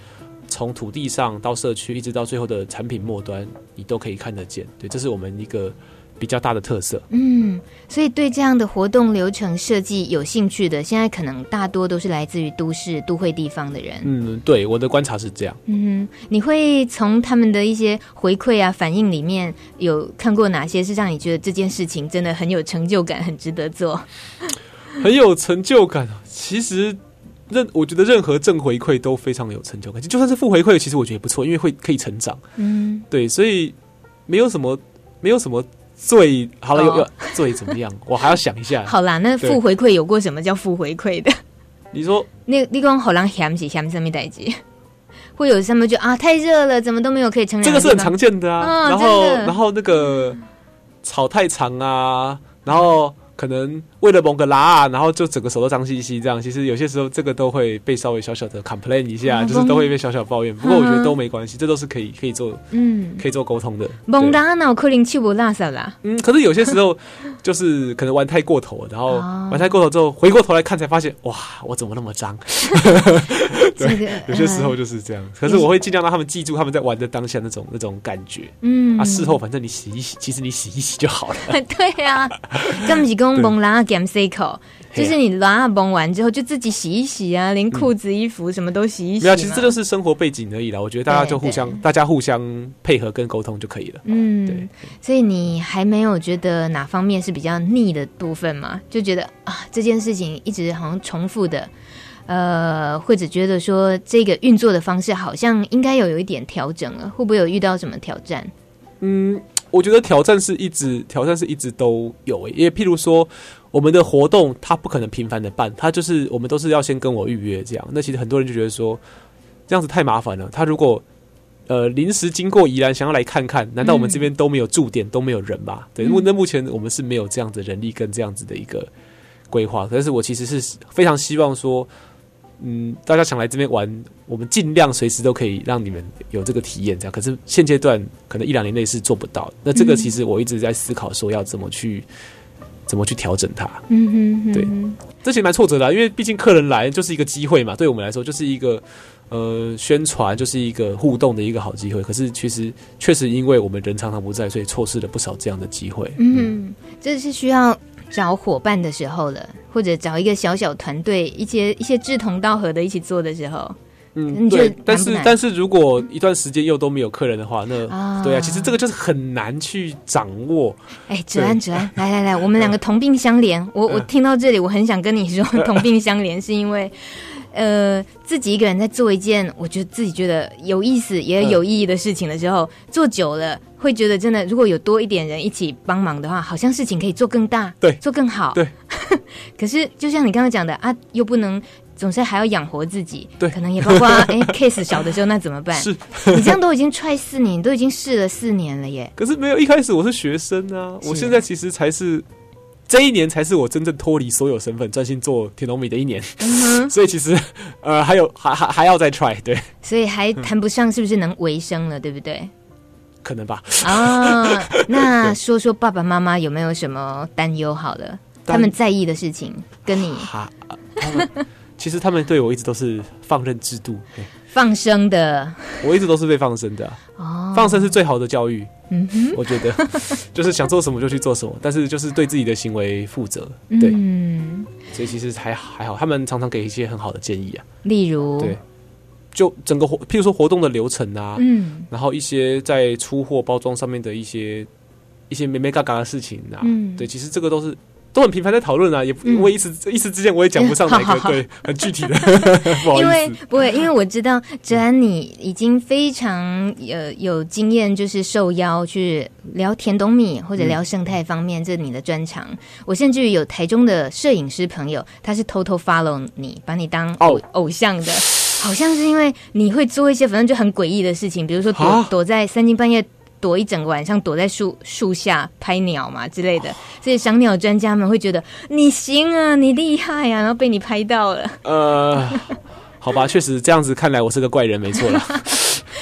Speaker 2: 从土地上到社区，一直到最后的产品末端，你都可以看得见。对，这是我们一个比较大的特色。
Speaker 1: 嗯，所以对这样的活动流程设计有兴趣的，现在可能大多都是来自于都市都会地方的人。
Speaker 2: 嗯，对，我的观察是这样。
Speaker 1: 嗯，你会从他们的一些回馈啊、反应里面，有看过哪些是让你觉得这件事情真的很有成就感、很值得做？[LAUGHS]
Speaker 2: 很有成就感。其实任我觉得任何正回馈都非常有成就感，就算是负回馈，其实我觉得也不错，因为会可以成长。嗯，对，所以没有什么，没有什么。最好了，有有 [LAUGHS] 最怎么样？我还要想一下。
Speaker 1: 好啦，那负回馈有过什么叫负回馈的？[LAUGHS]
Speaker 2: 你说，
Speaker 1: 那你讲好让嫌弃嫌什么代志？[LAUGHS] 会有什么就啊太热了，怎么都没有可以乘凉？
Speaker 2: 这个是很常见的啊。然后然后那个草太长啊，然后。可能为了蒙个拉，然后就整个手都脏兮兮这样。其实有些时候这个都会被稍微小小的 complain 一下，嗯、就是都会被小小抱怨。不过我觉得都没关系，嗯、这都是可以可以做，嗯，可以做沟通的。
Speaker 1: 蒙拉那我可能气不拉撒啦。
Speaker 2: 嗯，可是有些时候就是可能玩太过头，然后玩太过头之后回过头来看才发现，哇，我怎么那么脏？[LAUGHS] 对，有些时候就是这样。可是我会尽量让他们记住他们在玩的当下那种那种感觉。嗯，啊，事后反正你洗一洗，其实你洗一洗就好了。[LAUGHS]
Speaker 1: 对呀，这么几公崩拉 [LAUGHS] game cycle，就是你拉崩完之后就自己洗一洗啊，连裤子、衣服什么都洗一洗。
Speaker 2: 没有，其实这就是生活背景而已啦。我觉得大家就互相，大家互相配合跟沟通就可以了。嗯，对。
Speaker 1: 所以你还没有觉得哪方面是比较腻的部分吗？就觉得啊，这件事情一直好像重复的。呃，或者觉得说这个运作的方式好像应该有有一点调整了，会不会有遇到什么挑战？
Speaker 2: 嗯，我觉得挑战是一直挑战是一直都有诶，因为譬如说我们的活动它不可能频繁的办，它就是我们都是要先跟我预约这样。那其实很多人就觉得说这样子太麻烦了。他如果呃临时经过宜兰想要来看看，难道我们这边都没有驻点，都没有人吗？对，因为那目前我们是没有这样子人力跟这样子的一个规划。但是我其实是非常希望说。嗯，大家想来这边玩，我们尽量随时都可以让你们有这个体验，这样。可是现阶段可能一两年内是做不到。那这个其实我一直在思考，说要怎么去怎么去调整它。嗯哼，哼，对，这其实蛮挫折的啊，因为毕竟客人来就是一个机会嘛，对我们来说就是一个呃宣传，就是一个互动的一个好机会。可是其实确实因为我们人常常不在，所以错失了不少这样的机会。嗯，
Speaker 1: 这是需要。找伙伴的时候了，或者找一个小小团队，一些一些志同道合的一起做的时候，
Speaker 2: 嗯，对。但是但是如果一段时间又都没有客人的话，那、哦、对啊，其实这个就是很难去掌握。
Speaker 1: 哎，哲安哲安，来来来，我们两个同病相怜。我我听到这里，我很想跟你说，[LAUGHS] 同病相怜是因为。呃，自己一个人在做一件我觉得自己觉得有意思也有意义的事情的时候，嗯、做久了会觉得真的，如果有多一点人一起帮忙的话，好像事情可以做更大，
Speaker 2: 对，
Speaker 1: 做更好。
Speaker 2: 对。[LAUGHS]
Speaker 1: 可是就像你刚刚讲的啊，又不能总是还要养活自己，
Speaker 2: 对，
Speaker 1: 可能也包括 [LAUGHS] 哎，case 小的时候那怎么办？是，[LAUGHS] 你这样都已经 try 四年，都已经试了四年了耶。
Speaker 2: 可是没有一开始我是学生啊，我现在其实才是。这一年才是我真正脱离所有身份，专心做甜糯米的一年，嗯、[LAUGHS] 所以其实呃还有还还还要再 try 对，
Speaker 1: 所以还谈不上是不是能维生了，对不对？
Speaker 2: 可能吧。
Speaker 1: 啊、哦，那说说爸爸妈妈有没有什么担忧？好了，他们在意的事情跟你，哈
Speaker 2: 他们其实他们对我一直都是放任制度。
Speaker 1: 放生的，
Speaker 2: 我一直都是被放生的。哦，放生是最好的教育。嗯哼，我觉得 [LAUGHS] 就是想做什么就去做什么，但是就是对自己的行为负责。对，嗯，所以其实还还好，他们常常给一些很好的建议啊。
Speaker 1: 例如，
Speaker 2: 对，就整个活，譬如说活动的流程啊，嗯，然后一些在出货包装上面的一些一些没没嘎嘎的事情啊，嗯，对，其实这个都是。都很频繁在讨论啊，也因为一时、嗯、一时之间我也讲不上哪个、[LAUGHS] 嗯、好好好对很具体的，[LAUGHS] 不好意思。因为
Speaker 1: 不会，因为我知道哲安你已经非常呃有经验，就是受邀去聊甜冬米或者聊生态方面，这、嗯、是你的专长。我甚至于有台中的摄影师朋友，他是偷偷 follow 你，把你当偶、哦、偶像的，好像是因为你会做一些反正就很诡异的事情，比如说躲、啊、躲在三更半夜。躲一整个晚上，躲在树树下拍鸟嘛之类的，所以赏鸟专家们会觉得你行啊，你厉害啊，然后被你拍到了。
Speaker 2: 呃，好吧，确实这样子看来我是个怪人，没错了。[LAUGHS]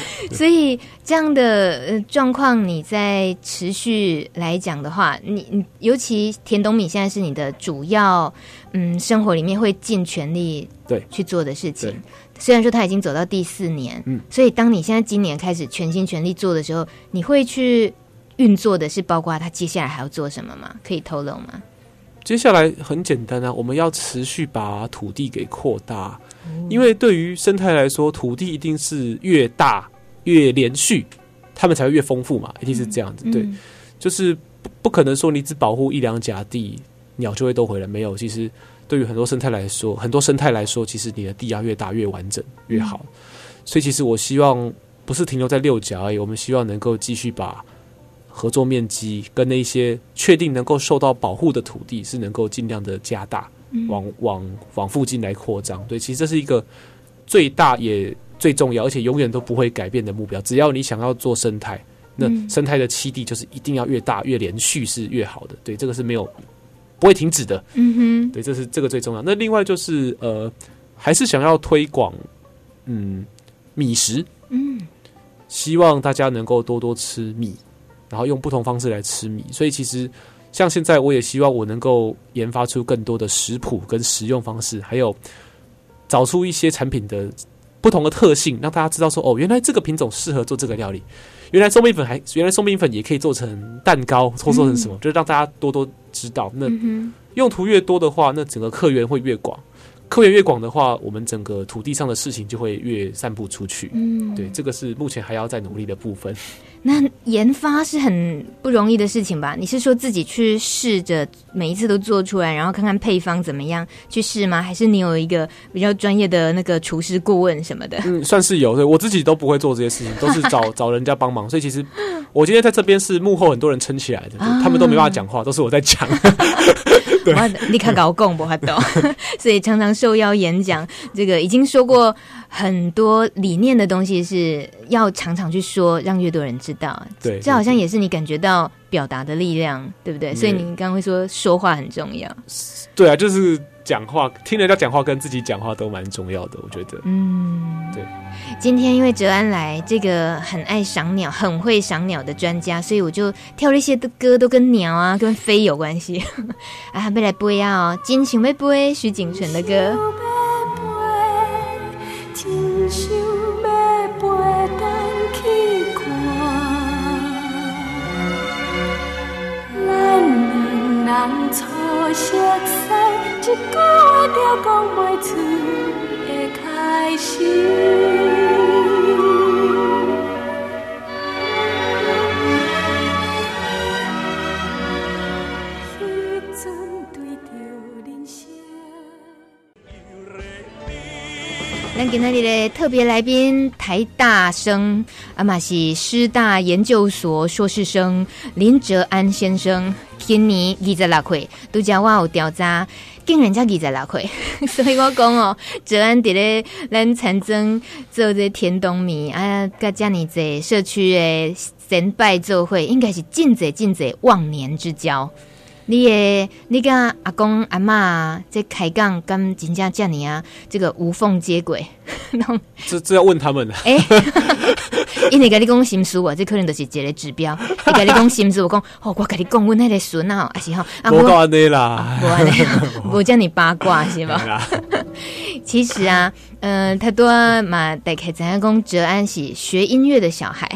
Speaker 2: [LAUGHS]
Speaker 1: 所以这样的状况，你在持续来讲的话，你你尤其田东米现在是你的主要嗯生活里面会尽全力对去做的事情。虽然说他已经走到第四年，嗯，所以当你现在今年开始全心全力做的时候，你会去运作的是包括他接下来还要做什么吗？可以透露吗？
Speaker 2: 接下来很简单啊，我们要持续把土地给扩大，因为对于生态来说，土地一定是越大越连续，它们才会越丰富嘛，一定是这样子。对，就是不不可能说你只保护一两甲地，鸟就会都回来。没有，其实对于很多生态来说，很多生态来说，其实你的地要越大越完整越好。所以，其实我希望不是停留在六甲而已，我们希望能够继续把。合作面积跟那些确定能够受到保护的土地是能够尽量的加大，往往往附近来扩张。对，其实这是一个最大也最重要，而且永远都不会改变的目标。只要你想要做生态，那生态的栖地就是一定要越大越连续是越好的。对，这个是没有不会停止的。嗯哼，对，这是这个最重要。那另外就是呃，还是想要推广嗯米食，嗯，希望大家能够多多吃米。然后用不同方式来吃米，所以其实像现在，我也希望我能够研发出更多的食谱跟食用方式，还有找出一些产品的不同的特性，让大家知道说，哦，原来这个品种适合做这个料理，原来松饼粉还原来松饼粉也可以做成蛋糕，或做成什么，嗯、就是让大家多多知道。那用途越多的话，那整个客源会越广，客源越广的话，我们整个土地上的事情就会越散布出去。嗯，对，这个是目前还要再努力的部分。
Speaker 1: 那研发是很不容易的事情吧？你是说自己去试着每一次都做出来，然后看看配方怎么样去试吗？还是你有一个比较专业的那个厨师顾问什么的？
Speaker 2: 嗯，算是有，对，我自己都不会做这些事情，都是找 [LAUGHS] 找人家帮忙。所以其实我今天在这边是幕后很多人撑起来的，他们都没办法讲话，都是我在讲。[LAUGHS] [LAUGHS]
Speaker 1: 对，立刻搞共不懂，[LAUGHS] 所以常常受邀演讲，这个已经说过。很多理念的东西是要常常去说，让越多人知道。
Speaker 2: 对，
Speaker 1: 这好像也是你感觉到表达的力量，对不对？所以你刚刚会说说话很重要。
Speaker 2: 对啊，就是讲话，听人家讲话跟自己讲话都蛮重要的，我觉得。嗯，对。
Speaker 1: 今天因为哲安来，这个很爱赏鸟、很会赏鸟的专家，所以我就挑了一些的歌，都跟鸟啊、跟飞有关系。[LAUGHS] 啊，要来背啊！真想要背徐锦泉的歌。想要飞转去看，咱两人初识西，一句话就讲不出的开始。咱今天的特别来宾，台大生阿玛西师大研究所硕士生林哲安先生，今年二十六岁，都叫我有调查，竟然才二十六岁，[LAUGHS] 所以我讲哦，就安伫咧咱田庄做这田冬米啊，甲遮尔济社区的先拜做会，应该是真济真济忘年之交。你诶，你跟阿公阿妈在开讲，跟真正叫你啊，这个无缝接轨。[LAUGHS]
Speaker 2: 这这要问他们了。哎、
Speaker 1: 欸，[LAUGHS] 因为跟你讲心事啊，这可能就是一个指标。你跟你讲心事，我讲哦，我跟你讲，我那个孙啊，还是哈，
Speaker 2: 我讲你啦，
Speaker 1: 我安尼，我叫你八卦是吧？[LAUGHS] 其实啊，嗯、呃，他多嘛，大概知影讲哲安是学音乐的小孩。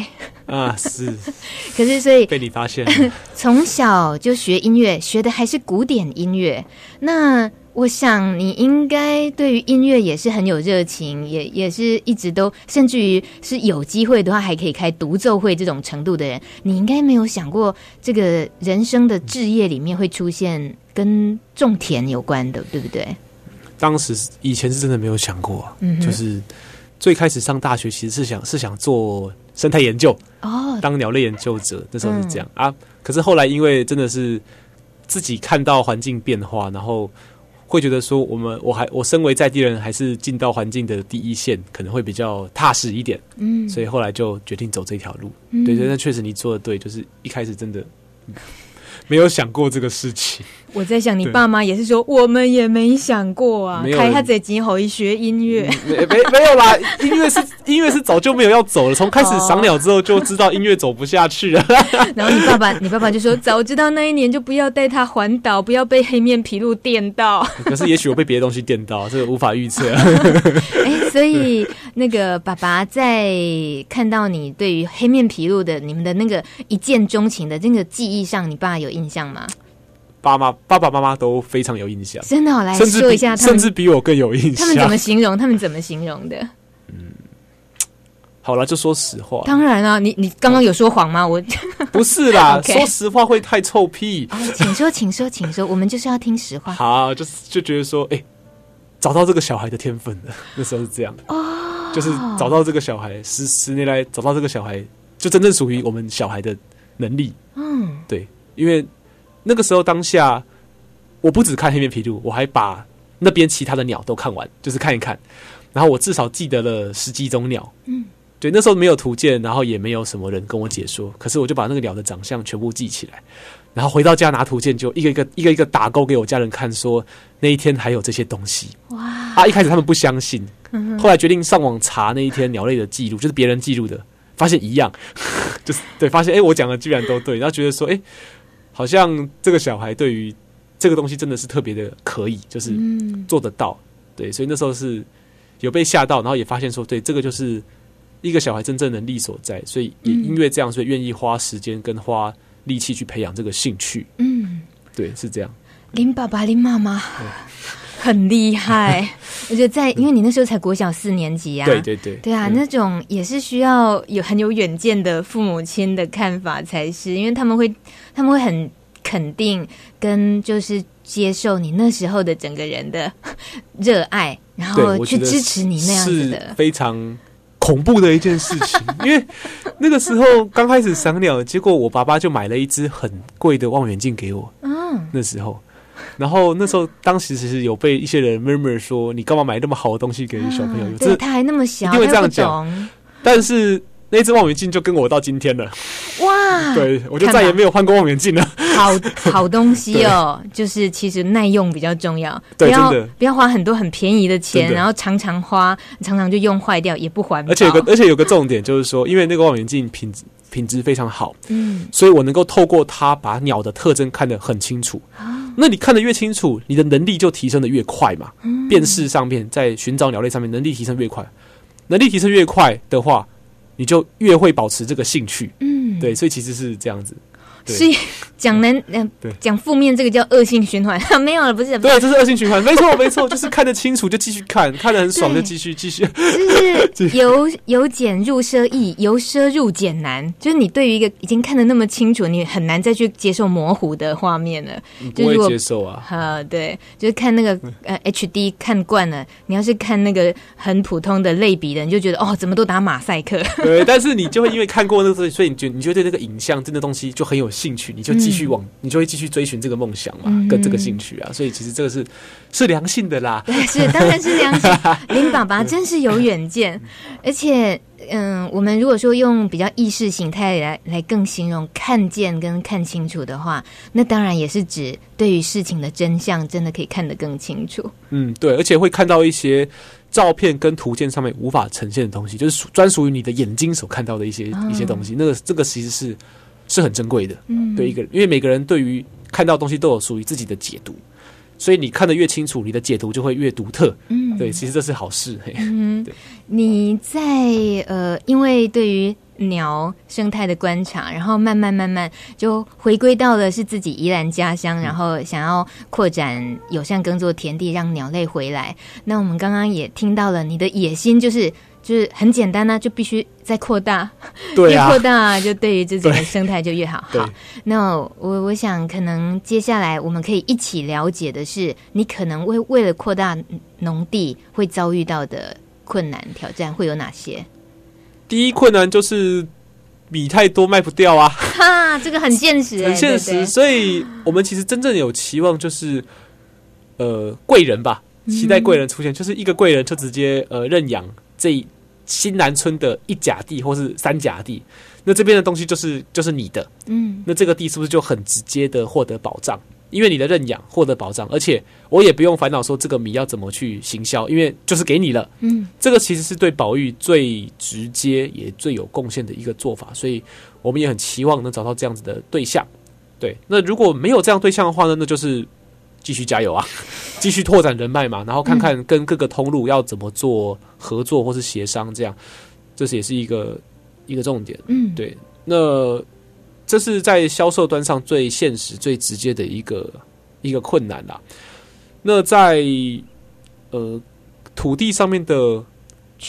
Speaker 2: 啊，是，[LAUGHS]
Speaker 1: 可是所以
Speaker 2: 被你发现，[LAUGHS]
Speaker 1: 从小就学音乐，学的还是古典音乐。那我想你应该对于音乐也是很有热情，也也是一直都，甚至于是有机会的话，还可以开独奏会这种程度的人。你应该没有想过，这个人生的置业里面会出现跟种田有关的，对不对？
Speaker 2: 当时以前是真的没有想过，嗯，就是最开始上大学，其实是想是想做。生态研究哦，当鸟类研究者那时候是这样、嗯、啊。可是后来因为真的是自己看到环境变化，然后会觉得说，我们我还我身为在地人，还是进到环境的第一线，可能会比较踏实一点。嗯，所以后来就决定走这条路。嗯、对，对，那确实你做的对，就是一开始真的没有想过这个事情。
Speaker 1: 我在想，你爸妈也是说，我们也没想过啊，开他这今后一学音乐，
Speaker 2: 没没没有啦，音乐是音乐是早就没有要走了，从开始赏鸟之后就知道音乐走不下去了。[LAUGHS]
Speaker 1: 然后你爸爸，你爸爸就说，早知道那一年就不要带他环岛，不要被黑面琵鹭电到。
Speaker 2: 可是也许我被别的东西电到，这个无法预测。[LAUGHS]
Speaker 1: 哎。所以那个爸爸在看到你对于黑面皮鹭的你们的那个一见钟情的那个记忆上，你爸有印象吗？
Speaker 2: 爸妈、爸爸妈妈都非常有印象，
Speaker 1: 真的，我来说一下他们，
Speaker 2: 甚至比我更有印象。
Speaker 1: 他们怎么形容？他们怎么形容的？
Speaker 2: 嗯，好了，就说实话。
Speaker 1: 当然了，你你刚刚有说谎吗？我 [LAUGHS]
Speaker 2: 不是啦，[LAUGHS] 说实话会太臭屁。
Speaker 1: 请说，请说，请说，我们就是要听实话。
Speaker 2: 好，就是就觉得说，哎，找到这个小孩的天分了。[LAUGHS] 那时候是这样哦，就是找到这个小孩，十十年来找到这个小孩，就真正属于我们小孩的能力。嗯，对，因为。那个时候当下，我不只看黑面琵鹭，我还把那边其他的鸟都看完，就是看一看。然后我至少记得了十几种鸟。嗯，对，那时候没有图鉴，然后也没有什么人跟我解说，可是我就把那个鸟的长相全部记起来。然后回到家拿图鉴，就一个一个一个一个打勾给我家人看，说那一天还有这些东西。哇！啊，一开始他们不相信，后来决定上网查那一天鸟类的记录，就是别人记录的，发现一样，[LAUGHS] 就是对，发现哎，我讲的居然都对，然后觉得说哎。好像这个小孩对于这个东西真的是特别的可以，就是做得到，对，所以那时候是有被吓到，然后也发现说，对，这个就是一个小孩真正能力所在，所以也因为这样，所以愿意花时间跟花力气去培养这个兴趣。嗯，对，是这样。
Speaker 1: 林爸爸、林妈妈很厉害，[LAUGHS] 我觉得在因为你那时候才国小四年级啊，
Speaker 2: 对对对，
Speaker 1: 对啊，那种也是需要有很有远见的父母亲的看法才是，因为他们会。他们会很肯定跟就是接受你那时候的整个人的 [LAUGHS] 热爱，然后去支持你那样子的，
Speaker 2: 非常恐怖的一件事情。[LAUGHS] 因为那个时候刚开始赏鸟，结果我爸爸就买了一只很贵的望远镜给我。嗯，那时候，然后那时候当时其实有被一些人 murmur 说：“你干嘛买那么好的东西给小朋友？”
Speaker 1: 嗯、对，他还那么小，
Speaker 2: 因为这样讲，但是。那只望远镜就跟我到今天了，哇！[LAUGHS] 对，我就再也没有换过望远镜了。[LAUGHS]
Speaker 1: 好好东西哦，就是其实耐用比较重要，不要不要花很多很便宜的钱，然后常常花，常常就用坏掉，也不环保。
Speaker 2: 而且有个而且有个重点就是说，因为那个望远镜品质品质非常好，嗯，所以我能够透过它把鸟的特征看得很清楚。那你看得越清楚，你的能力就提升的越快嘛。辨识上面，在寻找鸟类上面，能力提升越快，能力提升越快的话。你就越会保持这个兴趣，嗯，对，所以其实是这样子。
Speaker 1: 所以讲能嗯，对，讲负面这个叫恶性循环，[LAUGHS] 没有了，不是？
Speaker 2: 对，这是恶性循环，没错，没错，就是看得清楚就继续看，看得很爽就继续继续。
Speaker 1: 就是 [LAUGHS] 由由俭入奢易，由奢入俭难。就是你对于一个已经看得那么清楚，你很难再去接受模糊的画面了。
Speaker 2: 不会接受啊？
Speaker 1: 啊，对，就是看那个呃 HD 看惯了，你要是看那个很普通的类比的，你就觉得哦，怎么都打马赛克。
Speaker 2: 对，但是你就会因为看过那个，所以你觉你觉得对那个影像真的东西就很有。兴趣，你就继续往，嗯、你就会继续追寻这个梦想嘛，嗯、跟这个兴趣啊，所以其实这个是是良性的啦。
Speaker 1: 对，是当然是良性。[LAUGHS] 林爸爸真是有远见，而且，嗯，我们如果说用比较意识形态来来更形容看见跟看清楚的话，那当然也是指对于事情的真相，真的可以看得更清楚。
Speaker 2: 嗯，对，而且会看到一些照片跟图鉴上面无法呈现的东西，就是专属于你的眼睛所看到的一些、哦、一些东西。那个这个其实是。是很珍贵的，嗯，对一个人，因为每个人对于看到东西都有属于自己的解读，所以你看得越清楚，你的解读就会越独特，嗯，对，其实这是好事，嘿，嗯，对，
Speaker 1: 你在呃，因为对于鸟生态的观察，然后慢慢慢慢就回归到了是自己宜兰家乡，然后想要扩展友善耕作田地，让鸟类回来。那我们刚刚也听到了你的野心，就是。就是很简单呢、啊，就必须再扩大，
Speaker 2: 对啊、
Speaker 1: 越扩大就对于自己的生态就越好。好，那我我想可能接下来我们可以一起了解的是，你可能为为了扩大农地会遭遇到的困难挑战会有哪些？
Speaker 2: 第一困难就是米太多卖不掉啊！[LAUGHS]
Speaker 1: 哈，这个很现实、欸，
Speaker 2: 很
Speaker 1: 现实。
Speaker 2: 所以我们其实真正有期望就是，呃，贵人吧，期待贵人出现，嗯、就是一个贵人就直接呃认养这一。新南村的一甲地或是三甲地，那这边的东西就是就是你的，嗯，那这个地是不是就很直接的获得保障？因为你的认养获得保障，而且我也不用烦恼说这个米要怎么去行销，因为就是给你了，嗯，这个其实是对宝玉最直接也最有贡献的一个做法，所以我们也很期望能找到这样子的对象。对，那如果没有这样对象的话呢，那就是继续加油啊，[LAUGHS] 继续拓展人脉嘛，然后看看跟各个通路要怎么做合作或是协商，这样，这是也是一个一个重点。
Speaker 1: 嗯，
Speaker 2: 对，那这是在销售端上最现实、最直接的一个一个困难啦。那在呃土地上面的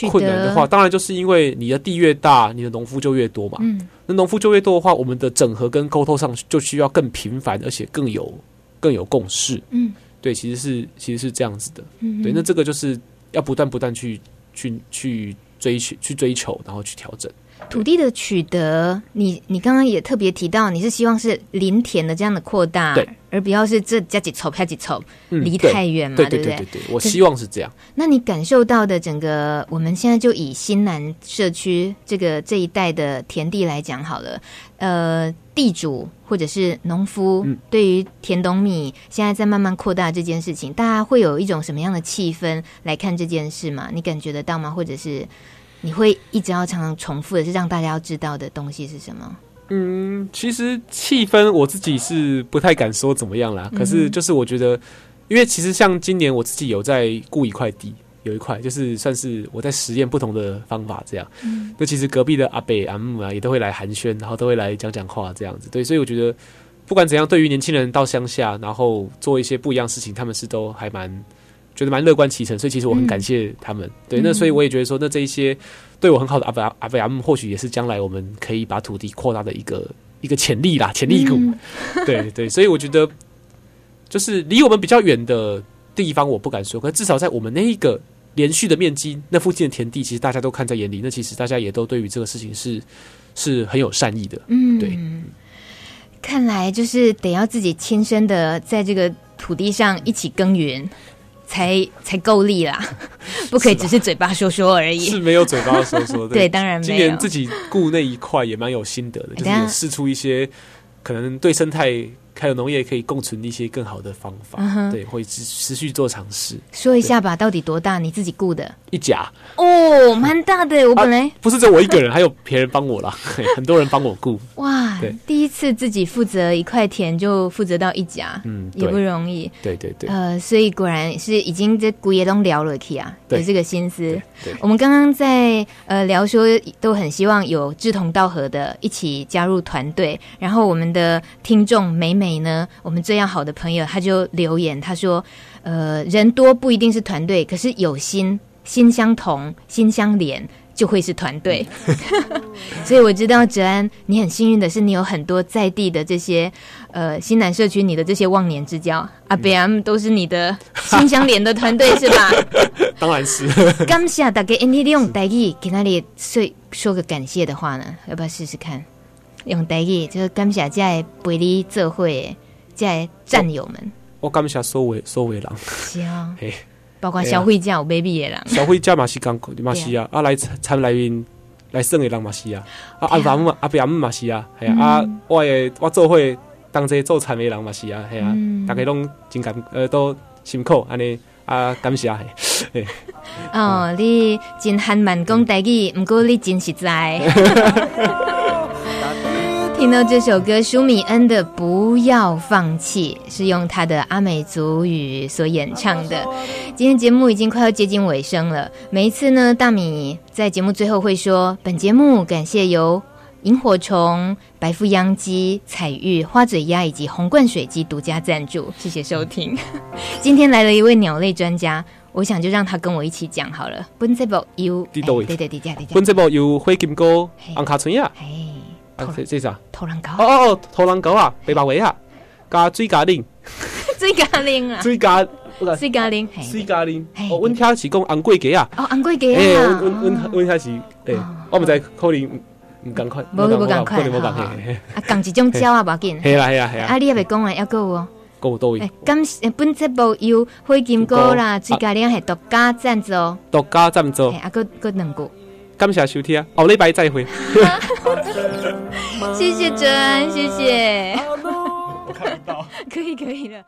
Speaker 2: 困难的话，当然就是因为你的地越大，你的农夫就越多嘛。
Speaker 1: 嗯，
Speaker 2: 那农夫就越多的话，我们的整合跟沟通上就需要更频繁，而且更有更有共识。
Speaker 1: 嗯，
Speaker 2: 对，其实是其实是这样子的。
Speaker 1: 嗯，
Speaker 2: 对，那这个就是要不断不断去去去追求去追求，然后去调整。
Speaker 1: 土地的取得，你你刚刚也特别提到，你是希望是林田的这样的扩大，
Speaker 2: 对，
Speaker 1: 而不要是这加几凑，加几凑，离太远嘛，对对？
Speaker 2: 对对对，我希望是这样。
Speaker 1: 那你感受到的整个，我们现在就以新南社区这个这一带的田地来讲好了，呃，地主或者是农夫，
Speaker 2: 嗯，
Speaker 1: 对于田东米现在在慢慢扩大这件事情，大家会有一种什么样的气氛来看这件事吗？你感觉得到吗？或者是？你会一直要常常重复的是让大家要知道的东西是什么？
Speaker 2: 嗯，其实气氛我自己是不太敢说怎么样啦。可是就是我觉得，因为其实像今年我自己有在雇一块地，有一块就是算是我在实验不同的方法这样。嗯，那其实隔壁的阿北阿姆啊也都会来寒暄，然后都会来讲讲话这样子。对，所以我觉得不管怎样，对于年轻人到乡下然后做一些不一样事情，他们是都还蛮。觉得蛮乐观其成，所以其实我很感谢他们。嗯、对，那所以我也觉得说，那这一些对我很好的阿北阿北阿姆，或许也是将来我们可以把土地扩大的一个一个潜力啦，潜力股。嗯、[LAUGHS] [LAUGHS] 对对，所以我觉得就是离我们比较远的地方，我不敢说，可至少在我们那一个连续的面积，那附近的田地，其实大家都看在眼里。那其实大家也都对于这个事情是是很有善意的。嗯，对。
Speaker 1: 看来就是得要自己亲身的在这个土地上一起耕耘。才才够力啦，[LAUGHS] 不可以只是嘴巴说说而已。
Speaker 2: 是，是没有嘴巴说说 [LAUGHS] 的。
Speaker 1: 对，当然没有。
Speaker 2: 今年自己雇那一块也蛮有心得的，就是试出一些可能对生态。还有农业可以共存的一些更好的方法，嗯、对，会持持续做尝试。
Speaker 1: 说一下吧，到底多大？你自己雇的？
Speaker 2: 一甲
Speaker 1: 哦，蛮大的。我本来、啊、
Speaker 2: 不是只有我一个人，还有别人帮我啦，[LAUGHS] 很多人帮我雇。
Speaker 1: 哇，对，第一次自己负责一块田就负责到一甲，嗯，也不容易。
Speaker 2: 对对对，
Speaker 1: 呃，所以果然是已经在古也都聊了去啊，有这个心思。我们刚刚在呃聊说，都很希望有志同道合的一起加入团队，然后我们的听众美美。美呢？我们这样好的朋友，他就留言，他说：“呃，人多不一定是团队，可是有心，心相同，心相连，就会是团队。嗯” [LAUGHS] 所以我知道哲安，你很幸运的是，你有很多在地的这些呃新南社区，你的这些忘年之交，嗯、阿伯阿姆都是你的心相连的团队，是吧？[LAUGHS]
Speaker 2: 当然是。
Speaker 1: 感谢大家，你用台语给那里说说个感谢的话呢？要不要试试看？用台语就是感谢在陪你做伙的在战友们。
Speaker 2: 我感谢所有所有人。
Speaker 1: 是啊，[LAUGHS] 嘿，包括消费者有 baby 的人。
Speaker 2: 消费者嘛是讲，嘛是啊，啊来参来面来耍的人嘛是啊，啊。阿爸阿伯阿姆嘛是啊，系啊，啊我诶我做伙当这做餐的人嘛是啊，系啊，大家拢真感呃都辛苦安尼。啊感谢嘿。
Speaker 1: 哦，你真憨慢讲台语，毋过你真实在。[LAUGHS] 听到这首歌，舒米恩的《不要放弃》是用他的阿美族语所演唱的。今天节目已经快要接近尾声了。每一次呢，大米在节目最后会说：“本节目感谢由萤火虫、白腹秧鸡、彩玉、花嘴鸭以及红冠水鸡独家赞助。”谢谢收听。[LAUGHS] 今天来了一位鸟类专家，我想就让他跟我一起讲好了。本节目由对对对对对，
Speaker 2: 本节目由灰金哥安卡春呀。啊，这这啥？
Speaker 1: 土狼狗
Speaker 2: 哦哦哦，土狼狗啊，白白尾啊，加水加奶，
Speaker 1: 水加奶啊，[LAUGHS]
Speaker 2: 水加
Speaker 1: 水加奶，
Speaker 2: 水加奶。哦，阮听是讲红贵鸡啊，
Speaker 1: 哦，红贵鸡啊，
Speaker 2: 阮阮阮遐是，诶，我毋知可能唔敢快，
Speaker 1: 无无敢快，啊，讲一种鸟啊，无要紧，
Speaker 2: 系啦系啦系啦，
Speaker 1: 啊，你也未讲完，要够哦，
Speaker 2: 够多位。
Speaker 1: 感谢本节目由灰金哥啦，水加奶系独家赞助，
Speaker 2: 独家赞助，
Speaker 1: 啊，搁搁两个。
Speaker 2: 感谢收听啊，后礼拜再
Speaker 1: 会。[LAUGHS] 谢谢真，谢谢。[LAUGHS]
Speaker 2: 我看不到，[LAUGHS]
Speaker 1: 可以可以了。